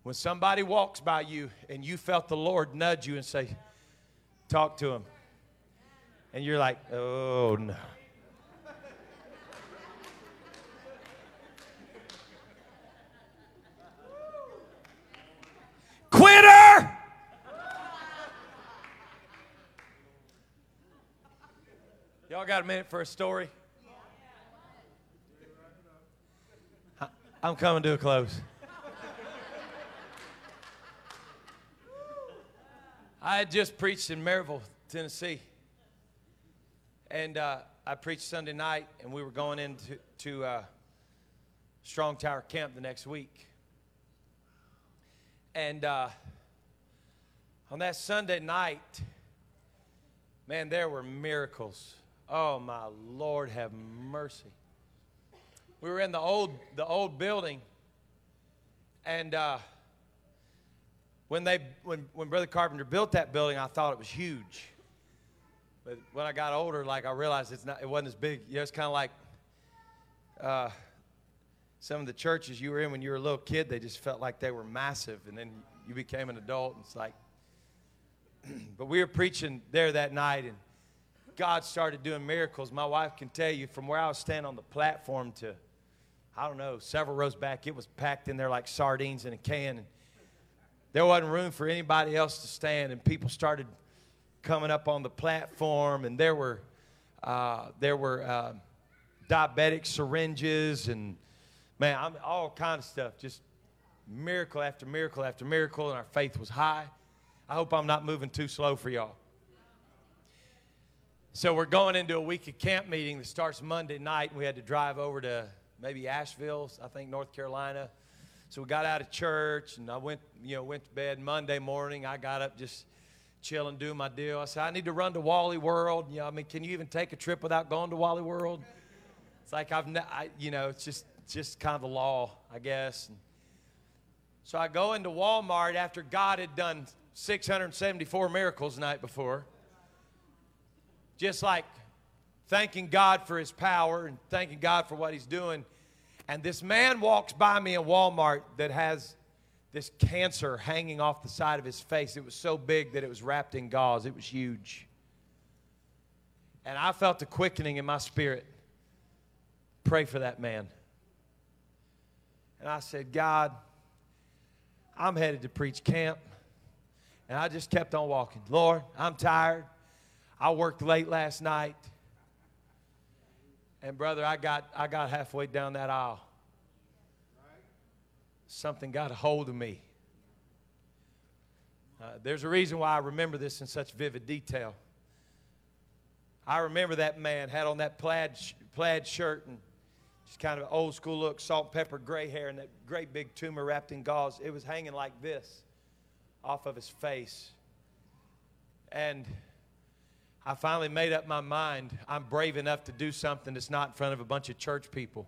When somebody walks by you and you felt the Lord nudge you and say, Talk to him. And you're like, Oh no. Quitter! Y'all got a minute for a story? I'm coming to a close. I had just preached in Maryville, Tennessee. And uh, I preached Sunday night, and we were going into to, uh, Strong Tower Camp the next week. And uh, on that Sunday night, man, there were miracles. Oh, my Lord, have mercy. We were in the old, the old building, and uh, when, they, when, when Brother Carpenter built that building, I thought it was huge. But when I got older, like I realized it's not, it wasn't as big. You know, it's kind of like uh, some of the churches you were in when you were a little kid, they just felt like they were massive. And then you became an adult, and it's like, but we were preaching there that night, and God started doing miracles. My wife can tell you from where I was standing on the platform to, I don't know, several rows back, it was packed in there like sardines in a can. And there wasn't room for anybody else to stand, and people started coming up on the platform, and there were uh, there were uh, diabetic syringes and man, I'm, all kind of stuff. Just miracle after miracle after miracle, and our faith was high. I hope I'm not moving too slow for y'all. So we're going into a week of camp meeting that starts Monday night, and we had to drive over to maybe Asheville, I think North Carolina. So we got out of church, and I went, you know, went to bed Monday morning. I got up just chilling, doing my deal. I said, I need to run to Wally World. You know, I mean, can you even take a trip without going to Wally World? It's like I've, I, you know, it's just just kind of the law, I guess. And so I go into Walmart after God had done 674 miracles the night before. Just like thanking God for his power and thanking God for what he's doing. And this man walks by me in Walmart that has this cancer hanging off the side of his face. It was so big that it was wrapped in gauze, it was huge. And I felt the quickening in my spirit. Pray for that man. And I said, God, I'm headed to preach camp. And I just kept on walking. Lord, I'm tired. I worked late last night. And brother, I got I got halfway down that aisle. Something got a hold of me. Uh, there's a reason why I remember this in such vivid detail. I remember that man had on that plaid plaid shirt and just kind of old school look, salt, and pepper, gray hair, and that great big tumor wrapped in gauze. It was hanging like this off of his face. And I finally made up my mind I'm brave enough to do something that's not in front of a bunch of church people.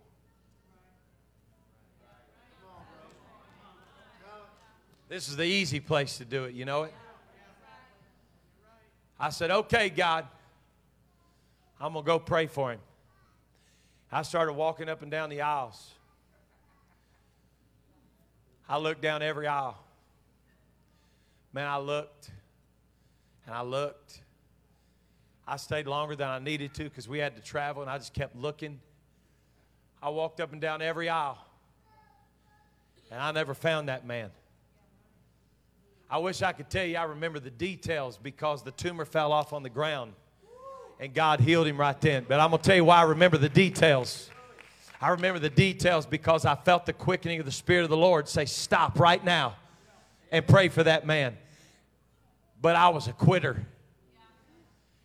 This is the easy place to do it, you know it? I said, okay, God, I'm going to go pray for him. I started walking up and down the aisles. I looked down every aisle. Man, I looked and I looked. I stayed longer than I needed to because we had to travel and I just kept looking. I walked up and down every aisle and I never found that man. I wish I could tell you I remember the details because the tumor fell off on the ground and God healed him right then. But I'm going to tell you why I remember the details. I remember the details because I felt the quickening of the Spirit of the Lord say, Stop right now and pray for that man. But I was a quitter.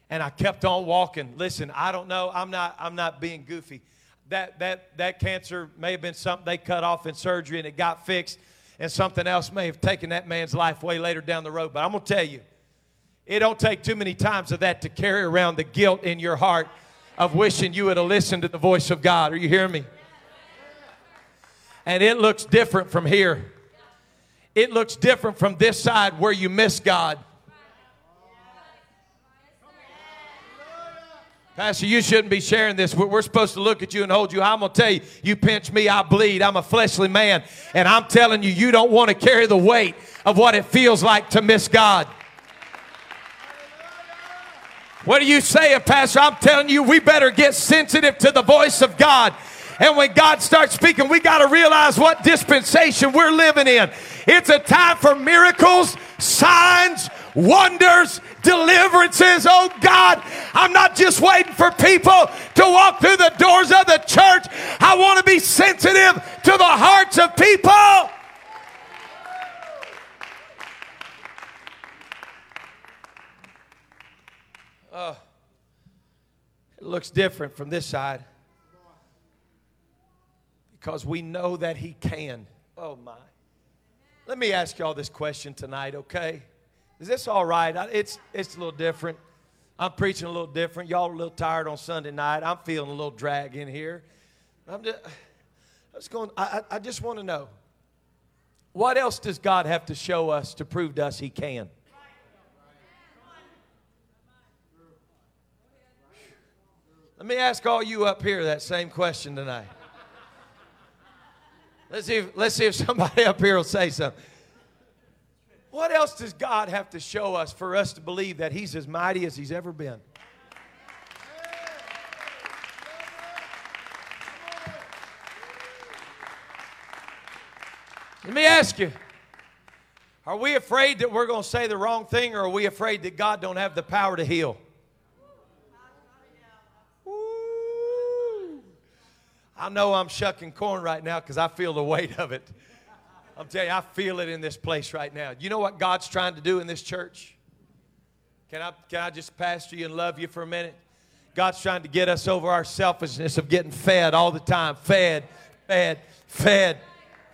And I kept on walking. Listen, I don't know. I'm not, I'm not being goofy. That, that, that cancer may have been something they cut off in surgery and it got fixed, and something else may have taken that man's life way later down the road. But I'm going to tell you, it don't take too many times of that to carry around the guilt in your heart of wishing you would have listened to the voice of God. Are you hearing me? And it looks different from here. It looks different from this side where you miss God. Pastor, you shouldn't be sharing this. We're, supposed to look at you and hold you. I'm going to tell you, you pinch me, I bleed. I'm a fleshly man. And I'm telling you, you don't want to carry the weight of what it feels like to miss God. What do you say, Pastor? I'm telling you, we better get sensitive to the voice of God. And when God starts speaking, we got to realize what dispensation we're living in. It's a time for miracles, signs, wonders, deliverances. Oh God, I'm not just waiting for people to walk through the doors of the church. I want to be sensitive to the hearts of people. Uh, it looks different from this side because we know that He can. Oh my. Let me ask y'all this question tonight, okay? Is this all right? It's, it's a little different. I'm preaching a little different. Y'all a little tired on Sunday night. I'm feeling a little drag in here. I'm just, I going, I, I just want to know what else does God have to show us to prove to us He can? Let me ask all you up here that same question tonight. Let's see if, let's see if somebody up here will say something. What else does God have to show us for us to believe that He's as mighty as He's ever been? Let me ask you Are we afraid that we're going to say the wrong thing, or are we afraid that God don't have the power to heal? I know I'm shucking corn right now because I feel the weight of it. I'm telling you, I feel it in this place right now. You know what God's trying to do in this church? Can I, can I just pastor you and love you for a minute? God's trying to get us over our selfishness of getting fed all the time. Fed, fed, fed.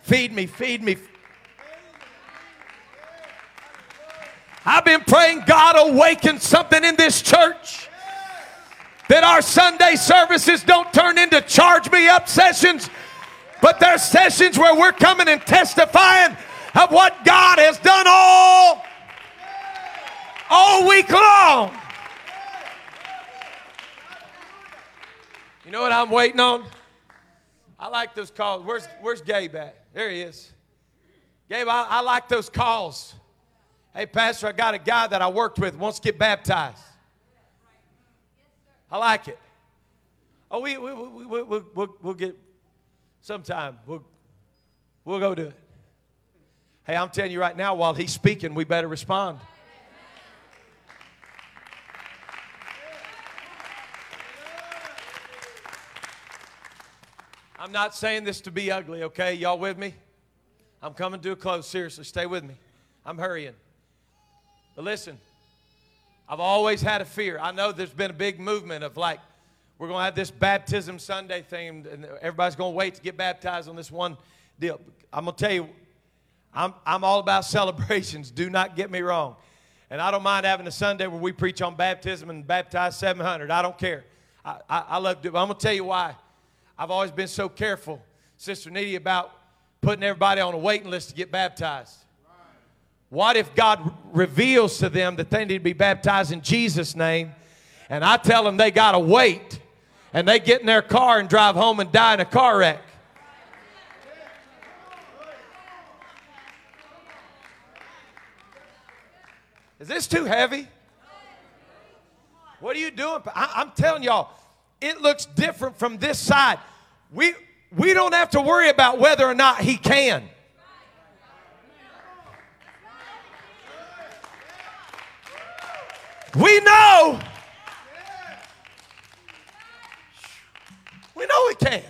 Feed me, feed me. I've been praying God awaken something in this church that our Sunday services don't turn into charge me up sessions but there's sessions where we're coming and testifying of what God has done all all week long. You know what I'm waiting on? I like those calls. Where's Where's Gabe at? There he is. Gabe, I, I like those calls. Hey, Pastor, I got a guy that I worked with wants to get baptized. I like it. Oh, we, we, we, we, we, we'll, we'll get sometime. We'll, we'll go do it. Hey, I'm telling you right now, while he's speaking, we better respond. I'm not saying this to be ugly, okay? Y'all with me? I'm coming to a close. Seriously, stay with me. I'm hurrying. But listen, I've always had a fear. I know there's been a big movement of like, we're going to have this baptism Sunday thing, and everybody's going to wait to get baptized on this one deal. I'm going to tell you, I'm, I'm all about celebrations. Do not get me wrong. And I don't mind having a Sunday where we preach on baptism and baptize 700. I don't care. I, I, I love to I'm going to tell you why. I've always been so careful, Sister Needy, about putting everybody on a waiting list to get baptized. What if God reveals to them that they need to be baptized in Jesus' name, and I tell them they got to wait and they get in their car and drive home and die in a car wreck. Is this too heavy? What are you doing? I, am telling y'all, it looks different from this side. We, we don't have to worry about whether or not he can. We know We know He can.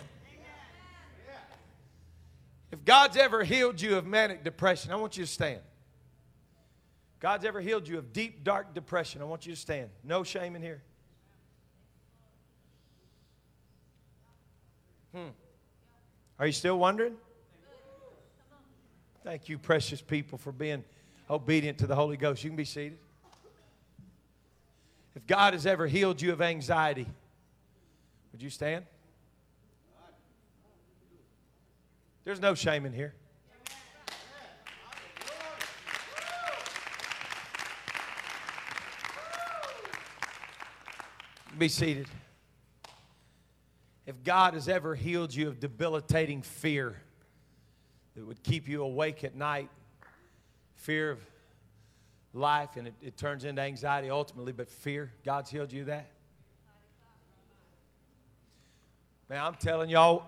If God's ever healed you of manic depression, I want you to stand. God's ever healed you of deep, dark depression, I want you to stand. No shame in here. Hmm. Are you still wondering? Thank you, precious people, for being obedient to the Holy Ghost. You can be seated. If God has ever healed you of anxiety, would you stand? There's no shame in here. Be seated. If God has ever healed you of debilitating fear that would keep you awake at night, fear of life, and it, it turns into anxiety ultimately, but fear, God's healed you that? Man, I'm telling y'all,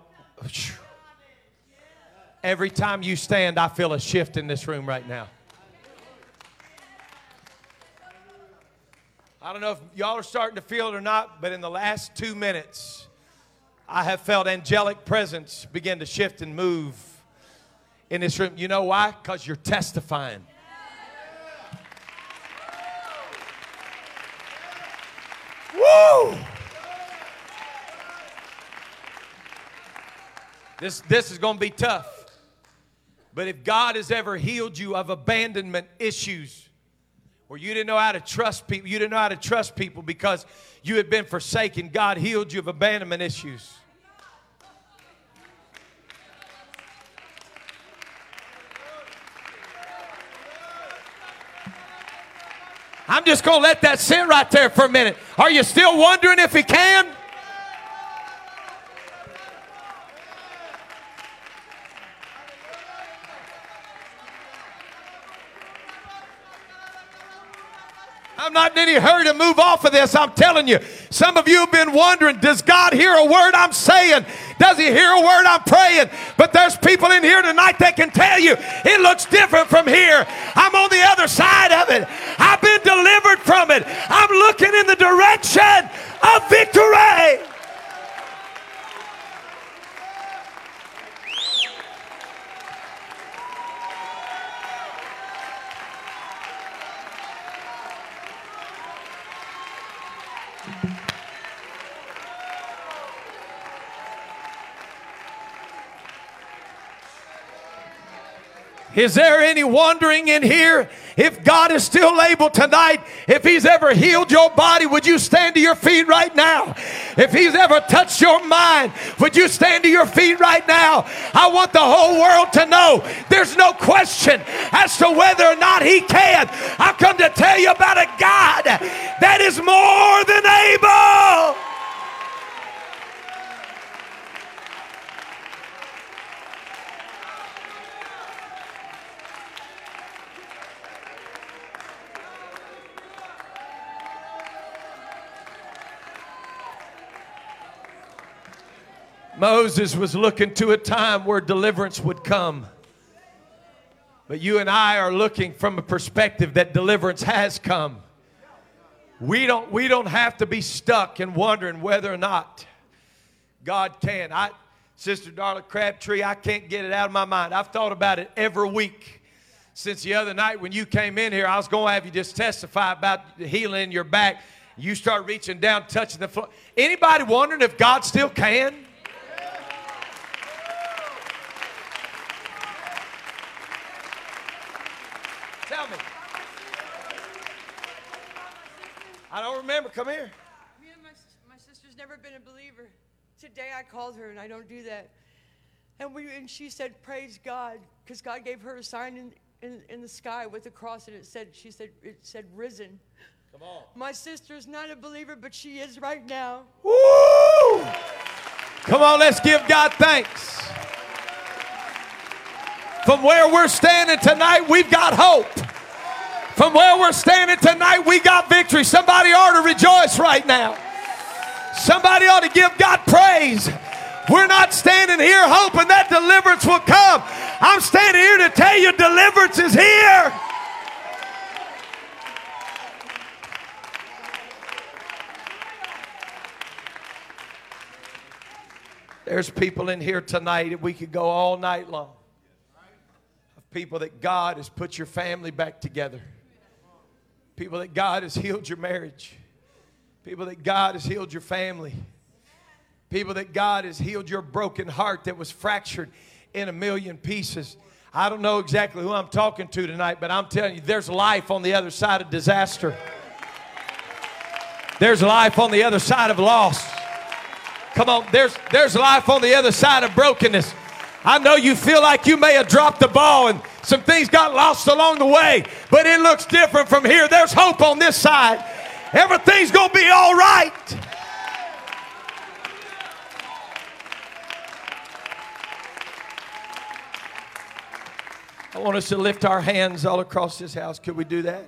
every time you stand, I feel a shift in this room right now. I don't know if y'all are starting to feel it or not, but in the last two minutes, I have felt angelic presence begin to shift and move in this room. You know why? Because you're testifying. Woo! This, this is going to be tough. But if God has ever healed you of abandonment issues, where you didn't know how to trust people, you didn't know how to trust people because you had been forsaken, God healed you of abandonment issues. I'm just going to let that sit right there for a minute. Are you still wondering if He can? I'm not in any hurry to move off of this. I'm telling you. Some of you have been wondering, does God hear a word I'm saying? Does he hear a word I'm praying? But there's people in here tonight that can tell you it looks different from here. I'm on the other side of it. I've been delivered from it. I'm looking in the direction of victory. Is there any wondering in here? If God is still able tonight, if He's ever healed your body, would you stand to your feet right now? If He's ever touched your mind, would you stand to your feet right now? I want the whole world to know there's no question as to whether or not He can. I've come to tell you about a God that is more than able. Moses was looking to a time where deliverance would come. But you and I are looking from a perspective that deliverance has come. We don't, we don't have to be stuck and wondering whether or not God can. I, Sister Darla Crabtree, I can't get it out of my mind. I've thought about it every week since the other night when you came in here. I was going to have you just testify about the healing in your back. You start reaching down, touching the floor. Anybody wondering if God still can? I don't remember. Come here. Me and my, my sister's never been a believer. Today I called her and I don't do that. And we and she said, Praise God, because God gave her a sign in, in, in the sky with a cross and it said, she said, it said risen. Come on. My sister's not a believer, but she is right now. Woo! Come on, let's give God thanks. From where we're standing tonight, we've got hope. From where we're standing tonight, we got victory. Somebody ought to rejoice right now. Somebody ought to give God praise. We're not standing here hoping that deliverance will come. I'm standing here to tell you deliverance is here. There's people in here tonight that we could go all night long. Of people that God has put your family back together. People that God has healed your marriage. People that God has healed your family. People that God has healed your broken heart that was fractured in a million pieces. I don't know exactly who I'm talking to tonight, but I'm telling you, there's life on the other side of disaster. There's life on the other side of loss. Come on, there's, there's life on the other side of brokenness. I know you feel like you may have dropped the ball and some things got lost along the way, but it looks different from here. There's hope on this side. Everything's going to be all right. I want us to lift our hands all across this house. Could we do that?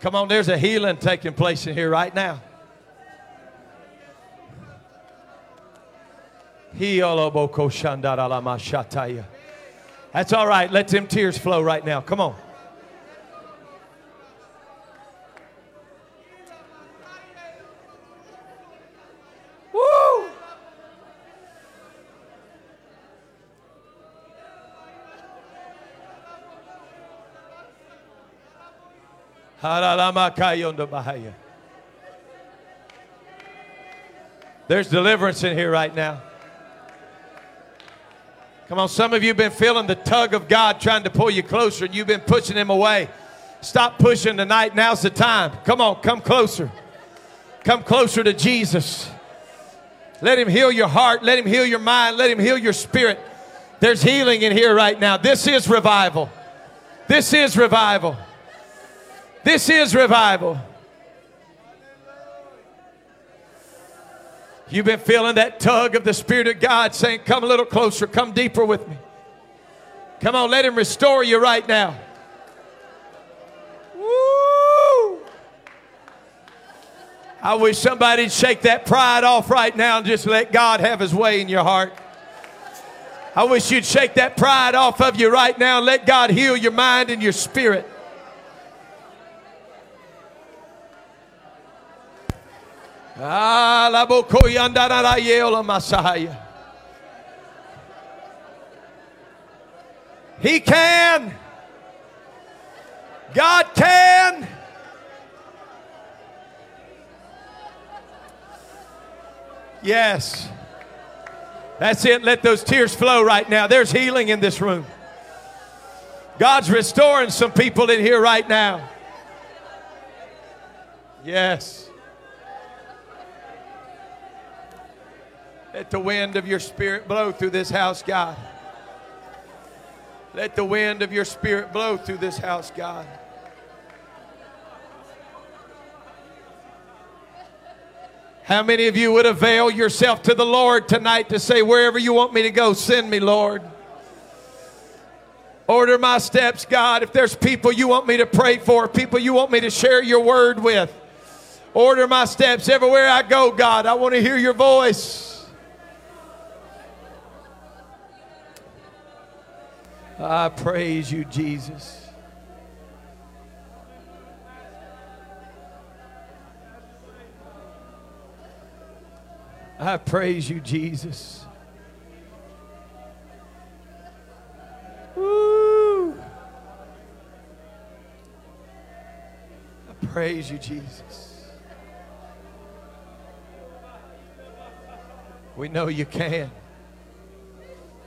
Come on, there's a healing taking place in here right now. That's all right. Let them tears flow right now. Come on. Woo! There's deliverance in here right now. Come on, some of you have been feeling the tug of God trying to pull you closer and you've been pushing him away. Stop pushing tonight. Now's the time. Come on, come closer. Come closer to Jesus. Let him heal your heart. Let him heal your mind. Let him heal your spirit. There's healing in here right now. This is revival. This is revival. This is revival. You've been feeling that tug of the Spirit of God saying, Come a little closer, come deeper with me. Come on, let Him restore you right now. Woo! I wish somebody'd shake that pride off right now and just let God have His way in your heart. I wish you'd shake that pride off of you right now and let God heal your mind and your spirit. He can. God can. Yes. That's it. Let those tears flow right now. There's healing in this room. God's restoring some people in here right now. Yes. Let the wind of your spirit blow through this house, God. Let the wind of your spirit blow through this house, God. How many of you would avail yourself to the Lord tonight to say, wherever you want me to go, send me, Lord? Order my steps, God. If there's people you want me to pray for, people you want me to share your word with, order my steps everywhere I go, God. I want to hear your voice. I praise you, Jesus. I praise you, Jesus. Woo! I praise you, Jesus. We know you can.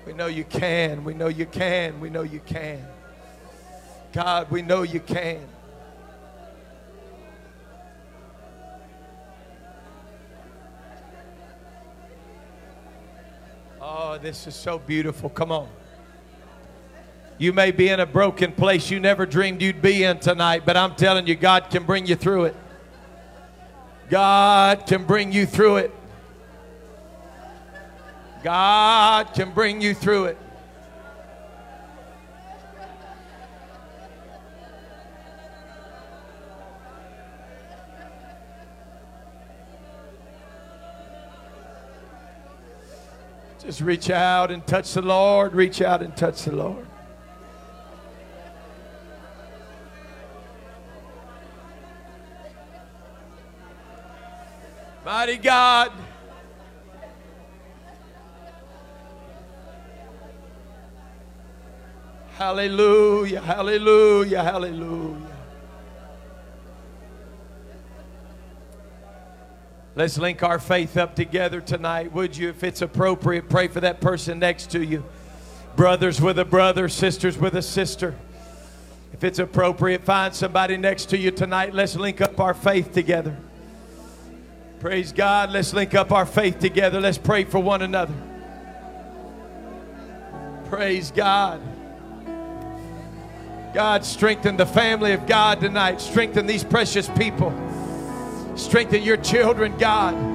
We know you can. We know you can. We know you can. God, we know you can. Oh, this is so beautiful. Come on. You may be in a broken place you never dreamed you'd be in tonight, but I'm telling you, God can bring you through it. God can bring you through it. God can bring you through it. Just reach out and touch the Lord. Reach out and touch the Lord. Mighty God. Hallelujah, hallelujah, hallelujah. Let's link our faith up together tonight, would you? If it's appropriate, pray for that person next to you. Brothers with a brother, sisters with a sister. If it's appropriate, find somebody next to you tonight. Let's link up our faith together. Praise God. Let's link up our faith together. Let's pray for one another. Praise God. God, strengthen the family of God tonight. Strengthen these precious people. Strengthen your children, God.